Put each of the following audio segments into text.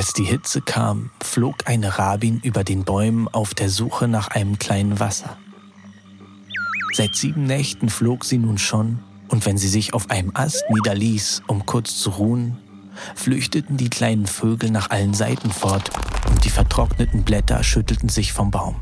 Als die Hitze kam, flog eine Rabin über den Bäumen auf der Suche nach einem kleinen Wasser. Seit sieben Nächten flog sie nun schon, und wenn sie sich auf einem Ast niederließ, um kurz zu ruhen, flüchteten die kleinen Vögel nach allen Seiten fort und die vertrockneten Blätter schüttelten sich vom Baum.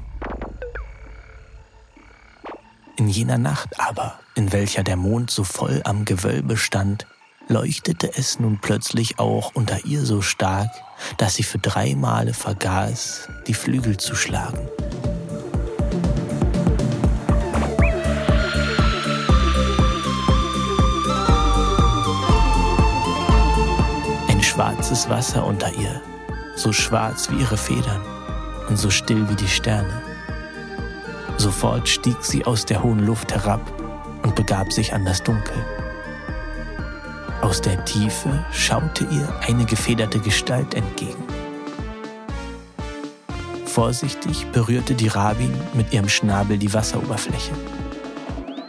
In jener Nacht aber, in welcher der Mond so voll am Gewölbe stand, leuchtete es nun plötzlich auch unter ihr so stark, dass sie für drei Male vergaß, die Flügel zu schlagen. Ein schwarzes Wasser unter ihr, so schwarz wie ihre Federn und so still wie die Sterne. Sofort stieg sie aus der hohen Luft herab und begab sich an das Dunkel. Aus der Tiefe schaute ihr eine gefederte Gestalt entgegen. Vorsichtig berührte die Rabin mit ihrem Schnabel die Wasseroberfläche.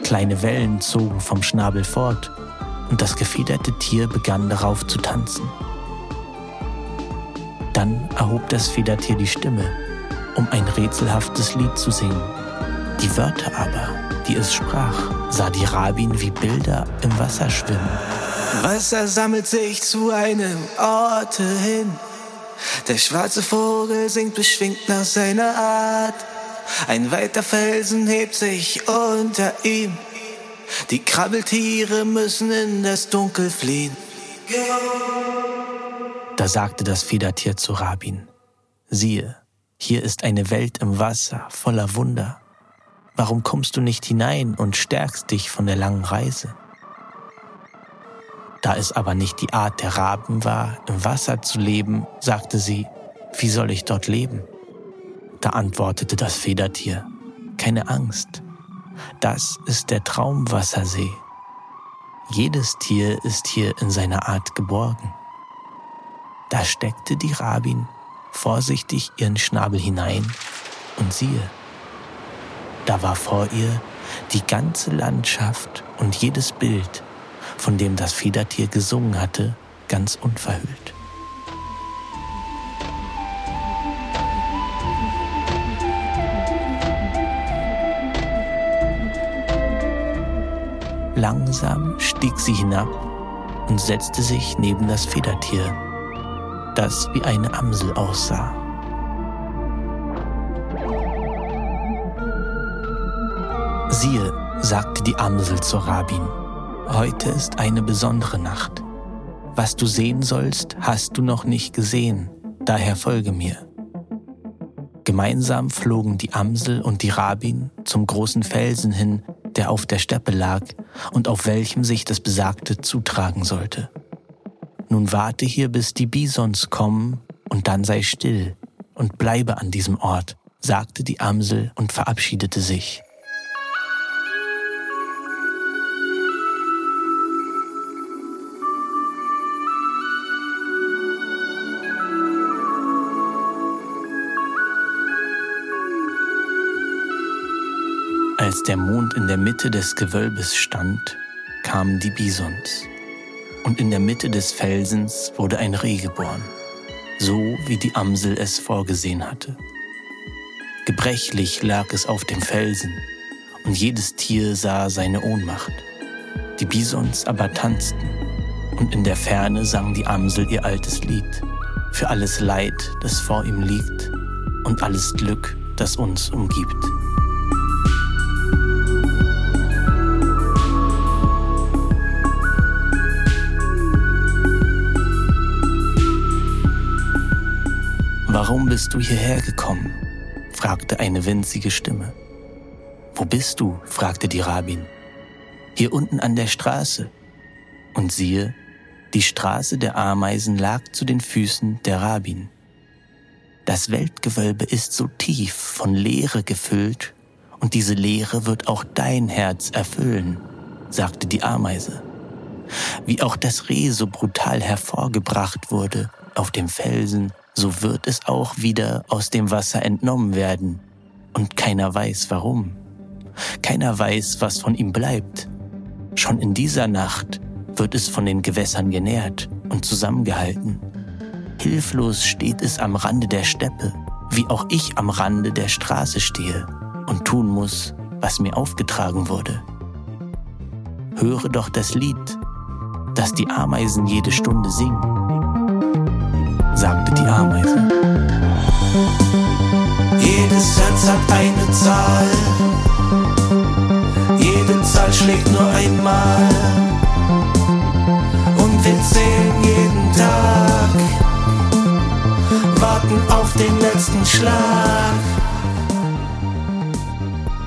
Kleine Wellen zogen vom Schnabel fort und das gefederte Tier begann darauf zu tanzen. Dann erhob das Federtier die Stimme, um ein rätselhaftes Lied zu singen. Die Wörter aber, die es sprach, sah die Rabin wie Bilder im Wasser schwimmen. Wasser sammelt sich zu einem Orte hin. Der schwarze Vogel singt beschwingt nach seiner Art. Ein weiter Felsen hebt sich unter ihm. Die Krabbeltiere müssen in das Dunkel fliehen. Da sagte das Federtier zu Rabin, siehe, hier ist eine Welt im Wasser voller Wunder. Warum kommst du nicht hinein und stärkst dich von der langen Reise? Da es aber nicht die Art der Raben war, im Wasser zu leben, sagte sie, wie soll ich dort leben? Da antwortete das Federtier, keine Angst, das ist der Traumwassersee. Jedes Tier ist hier in seiner Art geborgen. Da steckte die Rabin vorsichtig ihren Schnabel hinein und siehe, da war vor ihr die ganze Landschaft und jedes Bild, von dem das Federtier gesungen hatte, ganz unverhüllt. Langsam stieg sie hinab und setzte sich neben das Federtier, das wie eine Amsel aussah. Siehe, sagte die Amsel zur Rabin, Heute ist eine besondere Nacht. Was du sehen sollst, hast du noch nicht gesehen, daher folge mir. Gemeinsam flogen die Amsel und die Rabin zum großen Felsen hin, der auf der Steppe lag und auf welchem sich das Besagte zutragen sollte. Nun warte hier, bis die Bisons kommen, und dann sei still und bleibe an diesem Ort, sagte die Amsel und verabschiedete sich. Als der Mond in der Mitte des Gewölbes stand, kamen die Bisons. Und in der Mitte des Felsens wurde ein Reh geboren, so wie die Amsel es vorgesehen hatte. Gebrechlich lag es auf dem Felsen, und jedes Tier sah seine Ohnmacht. Die Bisons aber tanzten, und in der Ferne sang die Amsel ihr altes Lied, für alles Leid, das vor ihm liegt, und alles Glück, das uns umgibt. Warum bist du hierher gekommen? fragte eine winzige Stimme. Wo bist du? fragte die Rabin. Hier unten an der Straße. Und siehe, die Straße der Ameisen lag zu den Füßen der Rabin. Das Weltgewölbe ist so tief von Leere gefüllt, und diese Leere wird auch dein Herz erfüllen, sagte die Ameise. Wie auch das Reh so brutal hervorgebracht wurde auf dem Felsen, so wird es auch wieder aus dem Wasser entnommen werden. Und keiner weiß warum. Keiner weiß, was von ihm bleibt. Schon in dieser Nacht wird es von den Gewässern genährt und zusammengehalten. Hilflos steht es am Rande der Steppe, wie auch ich am Rande der Straße stehe und tun muss, was mir aufgetragen wurde. Höre doch das Lied, das die Ameisen jede Stunde singen, sagte Ameise. Jedes Herz hat eine Zahl, jede Zahl schlägt nur einmal und wir zählen jeden Tag, warten auf den letzten Schlag.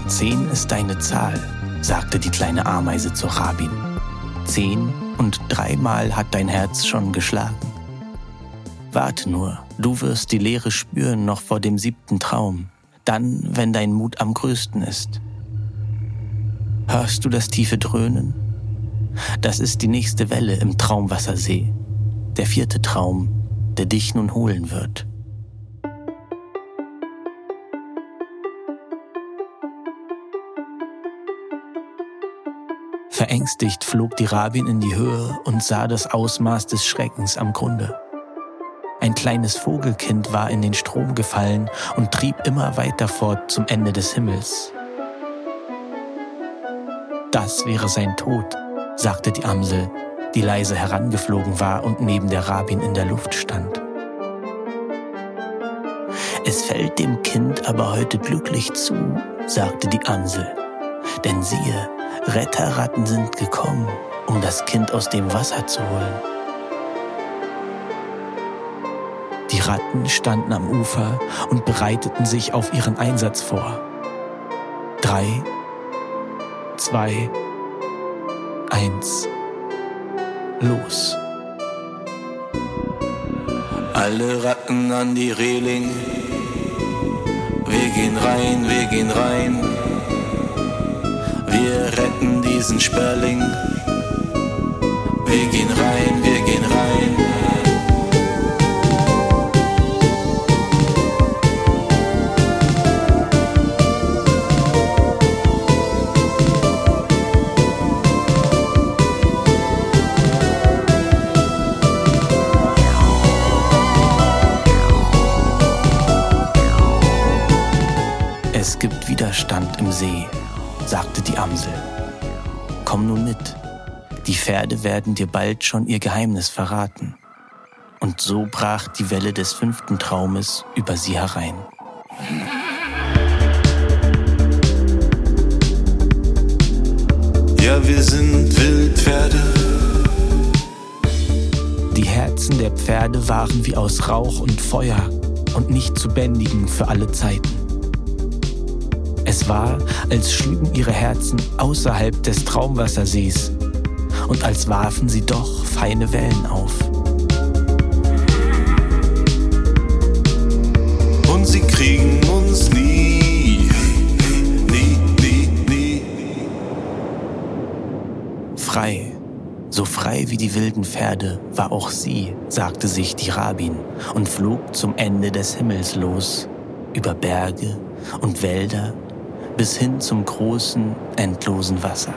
Zehn ist deine Zahl, sagte die kleine Ameise zu Rabin. Zehn und dreimal hat dein Herz schon geschlagen. Warte nur, du wirst die Leere spüren noch vor dem siebten Traum, dann, wenn dein Mut am größten ist. Hörst du das tiefe Dröhnen? Das ist die nächste Welle im Traumwassersee, der vierte Traum, der dich nun holen wird. Verängstigt flog die Rabin in die Höhe und sah das Ausmaß des Schreckens am Grunde. Ein kleines Vogelkind war in den Strom gefallen und trieb immer weiter fort zum Ende des Himmels. Das wäre sein Tod, sagte die Amsel, die leise herangeflogen war und neben der Rabin in der Luft stand. Es fällt dem Kind aber heute glücklich zu, sagte die Amsel, denn siehe, Retterratten sind gekommen, um das Kind aus dem Wasser zu holen. Ratten standen am Ufer und bereiteten sich auf ihren Einsatz vor. Drei, zwei, eins, los. Alle Ratten an die Reling. Wir gehen rein, wir gehen rein. Wir retten diesen Sperling. Wir gehen rein, wir gehen rein. Es gibt Widerstand im See, sagte die Amsel. Komm nun mit, die Pferde werden dir bald schon ihr Geheimnis verraten. Und so brach die Welle des fünften Traumes über sie herein. Ja, wir sind Wildpferde. Die Herzen der Pferde waren wie aus Rauch und Feuer und nicht zu bändigen für alle Zeiten. Es war, als schlügen ihre Herzen außerhalb des Traumwassersees und als warfen sie doch feine Wellen auf. Und sie kriegen uns nie. Nie, nie, nie. Frei, so frei wie die wilden Pferde war auch sie, sagte sich die Rabin und flog zum Ende des Himmels los, über Berge und Wälder bis hin zum großen, endlosen Wasser.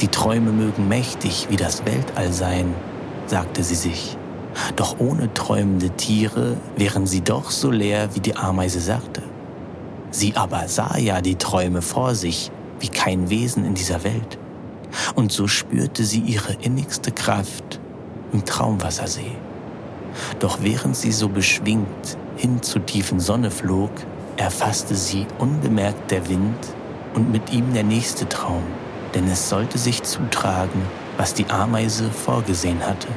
Die Träume mögen mächtig wie das Weltall sein, sagte sie sich, doch ohne träumende Tiere wären sie doch so leer, wie die Ameise sagte. Sie aber sah ja die Träume vor sich, wie kein Wesen in dieser Welt. Und so spürte sie ihre innigste Kraft im Traumwassersee. Doch während sie so beschwingt hin zur tiefen Sonne flog, erfasste sie unbemerkt der Wind und mit ihm der nächste Traum, denn es sollte sich zutragen, was die Ameise vorgesehen hatte.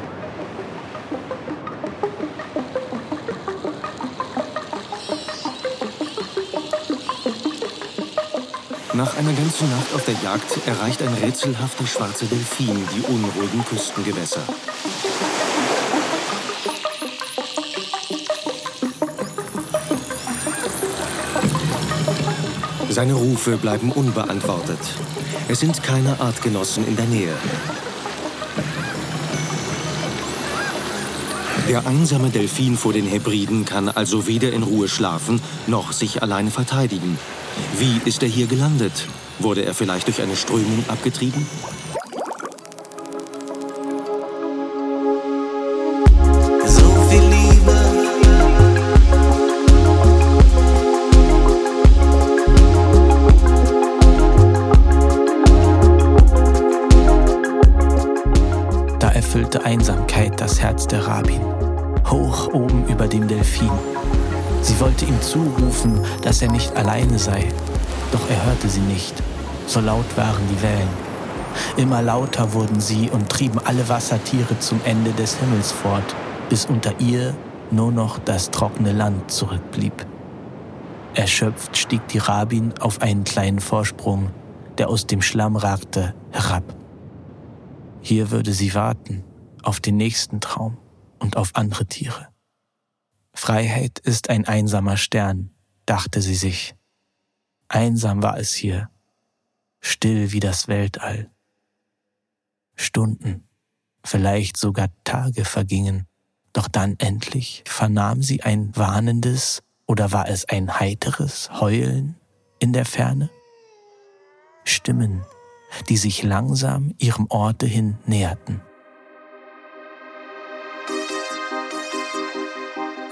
Nach einer ganzen Nacht auf der Jagd erreicht ein rätselhafter schwarzer Delfin die unruhigen Küstengewässer. Seine Rufe bleiben unbeantwortet. Es sind keine Artgenossen in der Nähe. Der einsame Delfin vor den Hebriden kann also weder in Ruhe schlafen noch sich alleine verteidigen. Wie ist er hier gelandet? Wurde er vielleicht durch eine Strömung abgetrieben? Freiheit das Herz der Rabbin, hoch oben über dem Delfin. Sie wollte ihm zurufen, dass er nicht alleine sei, doch er hörte sie nicht, so laut waren die Wellen. Immer lauter wurden sie und trieben alle Wassertiere zum Ende des Himmels fort, bis unter ihr nur noch das trockene Land zurückblieb. Erschöpft stieg die Rabin auf einen kleinen Vorsprung, der aus dem Schlamm ragte, herab. Hier würde sie warten, auf den nächsten Traum und auf andere Tiere. Freiheit ist ein einsamer Stern, dachte sie sich. Einsam war es hier, still wie das Weltall. Stunden, vielleicht sogar Tage vergingen, doch dann endlich vernahm sie ein warnendes oder war es ein heiteres Heulen in der Ferne? Stimmen, die sich langsam ihrem Orte hin näherten.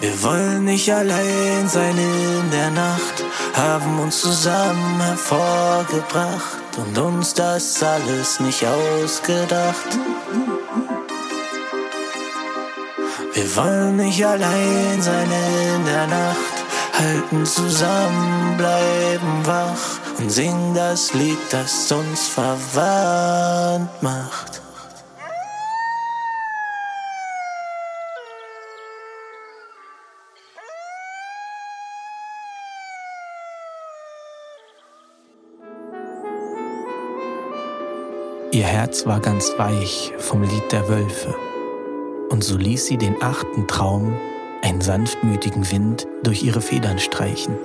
Wir wollen nicht allein sein in der Nacht, haben uns zusammen hervorgebracht und uns das alles nicht ausgedacht. Wir wollen nicht allein sein in der Nacht, halten zusammen, bleiben wach und singen das Lied, das uns verwandt macht. Ihr Herz war ganz weich vom Lied der Wölfe, und so ließ sie den achten Traum, einen sanftmütigen Wind, durch ihre Federn streichen.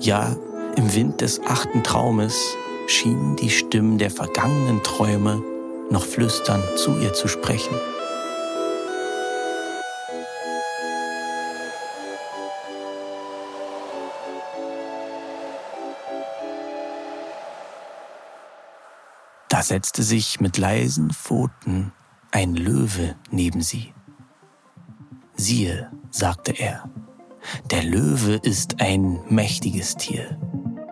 Ja, im Wind des achten Traumes schienen die Stimmen der vergangenen Träume noch flüsternd zu ihr zu sprechen. Da setzte sich mit leisen Pfoten ein Löwe neben sie. Siehe, sagte er, der Löwe ist ein mächtiges Tier,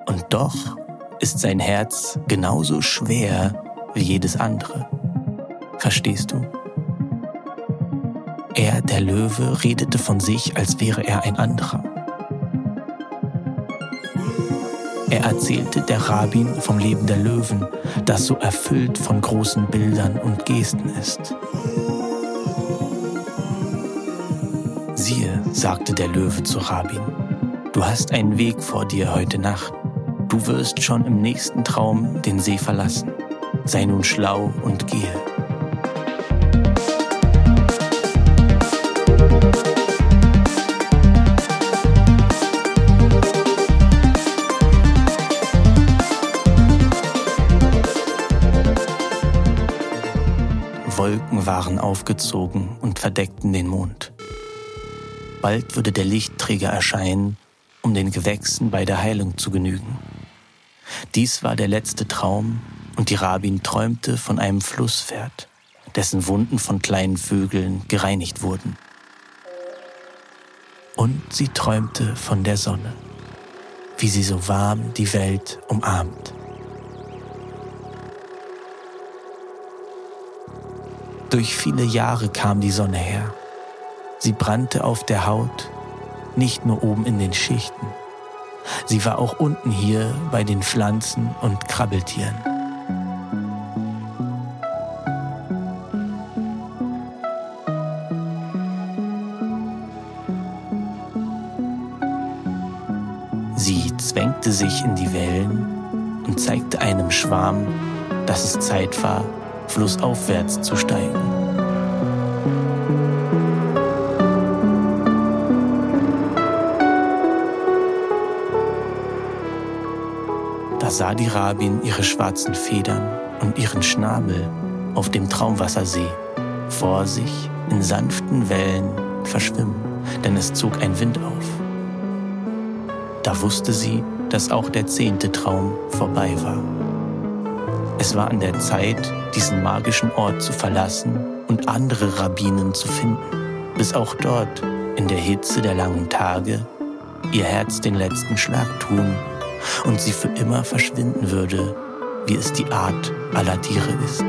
und doch ist sein Herz genauso schwer wie jedes andere. Verstehst du? Er, der Löwe, redete von sich, als wäre er ein anderer. Er erzählte der Rabbin vom Leben der Löwen, das so erfüllt von großen Bildern und Gesten ist. Siehe, sagte der Löwe zu Rabbin, du hast einen Weg vor dir heute Nacht. Du wirst schon im nächsten Traum den See verlassen. Sei nun schlau und gehe. Aufgezogen und verdeckten den Mond. Bald würde der Lichtträger erscheinen, um den Gewächsen bei der Heilung zu genügen. Dies war der letzte Traum, und die Rabbin träumte von einem Flusspferd, dessen Wunden von kleinen Vögeln gereinigt wurden. Und sie träumte von der Sonne, wie sie so warm die Welt umarmt. Durch viele Jahre kam die Sonne her. Sie brannte auf der Haut, nicht nur oben in den Schichten. Sie war auch unten hier bei den Pflanzen und Krabbeltieren. Sie zwängte sich in die Wellen und zeigte einem Schwarm, dass es Zeit war, flussaufwärts zu steigen. Da sah die Rabin ihre schwarzen Federn und ihren Schnabel auf dem Traumwassersee vor sich in sanften Wellen verschwimmen, denn es zog ein Wind auf. Da wusste sie, dass auch der zehnte Traum vorbei war. Es war an der Zeit, diesen magischen Ort zu verlassen und andere Rabbinen zu finden, bis auch dort, in der Hitze der langen Tage, ihr Herz den letzten Schlag tun und sie für immer verschwinden würde, wie es die Art aller Tiere ist.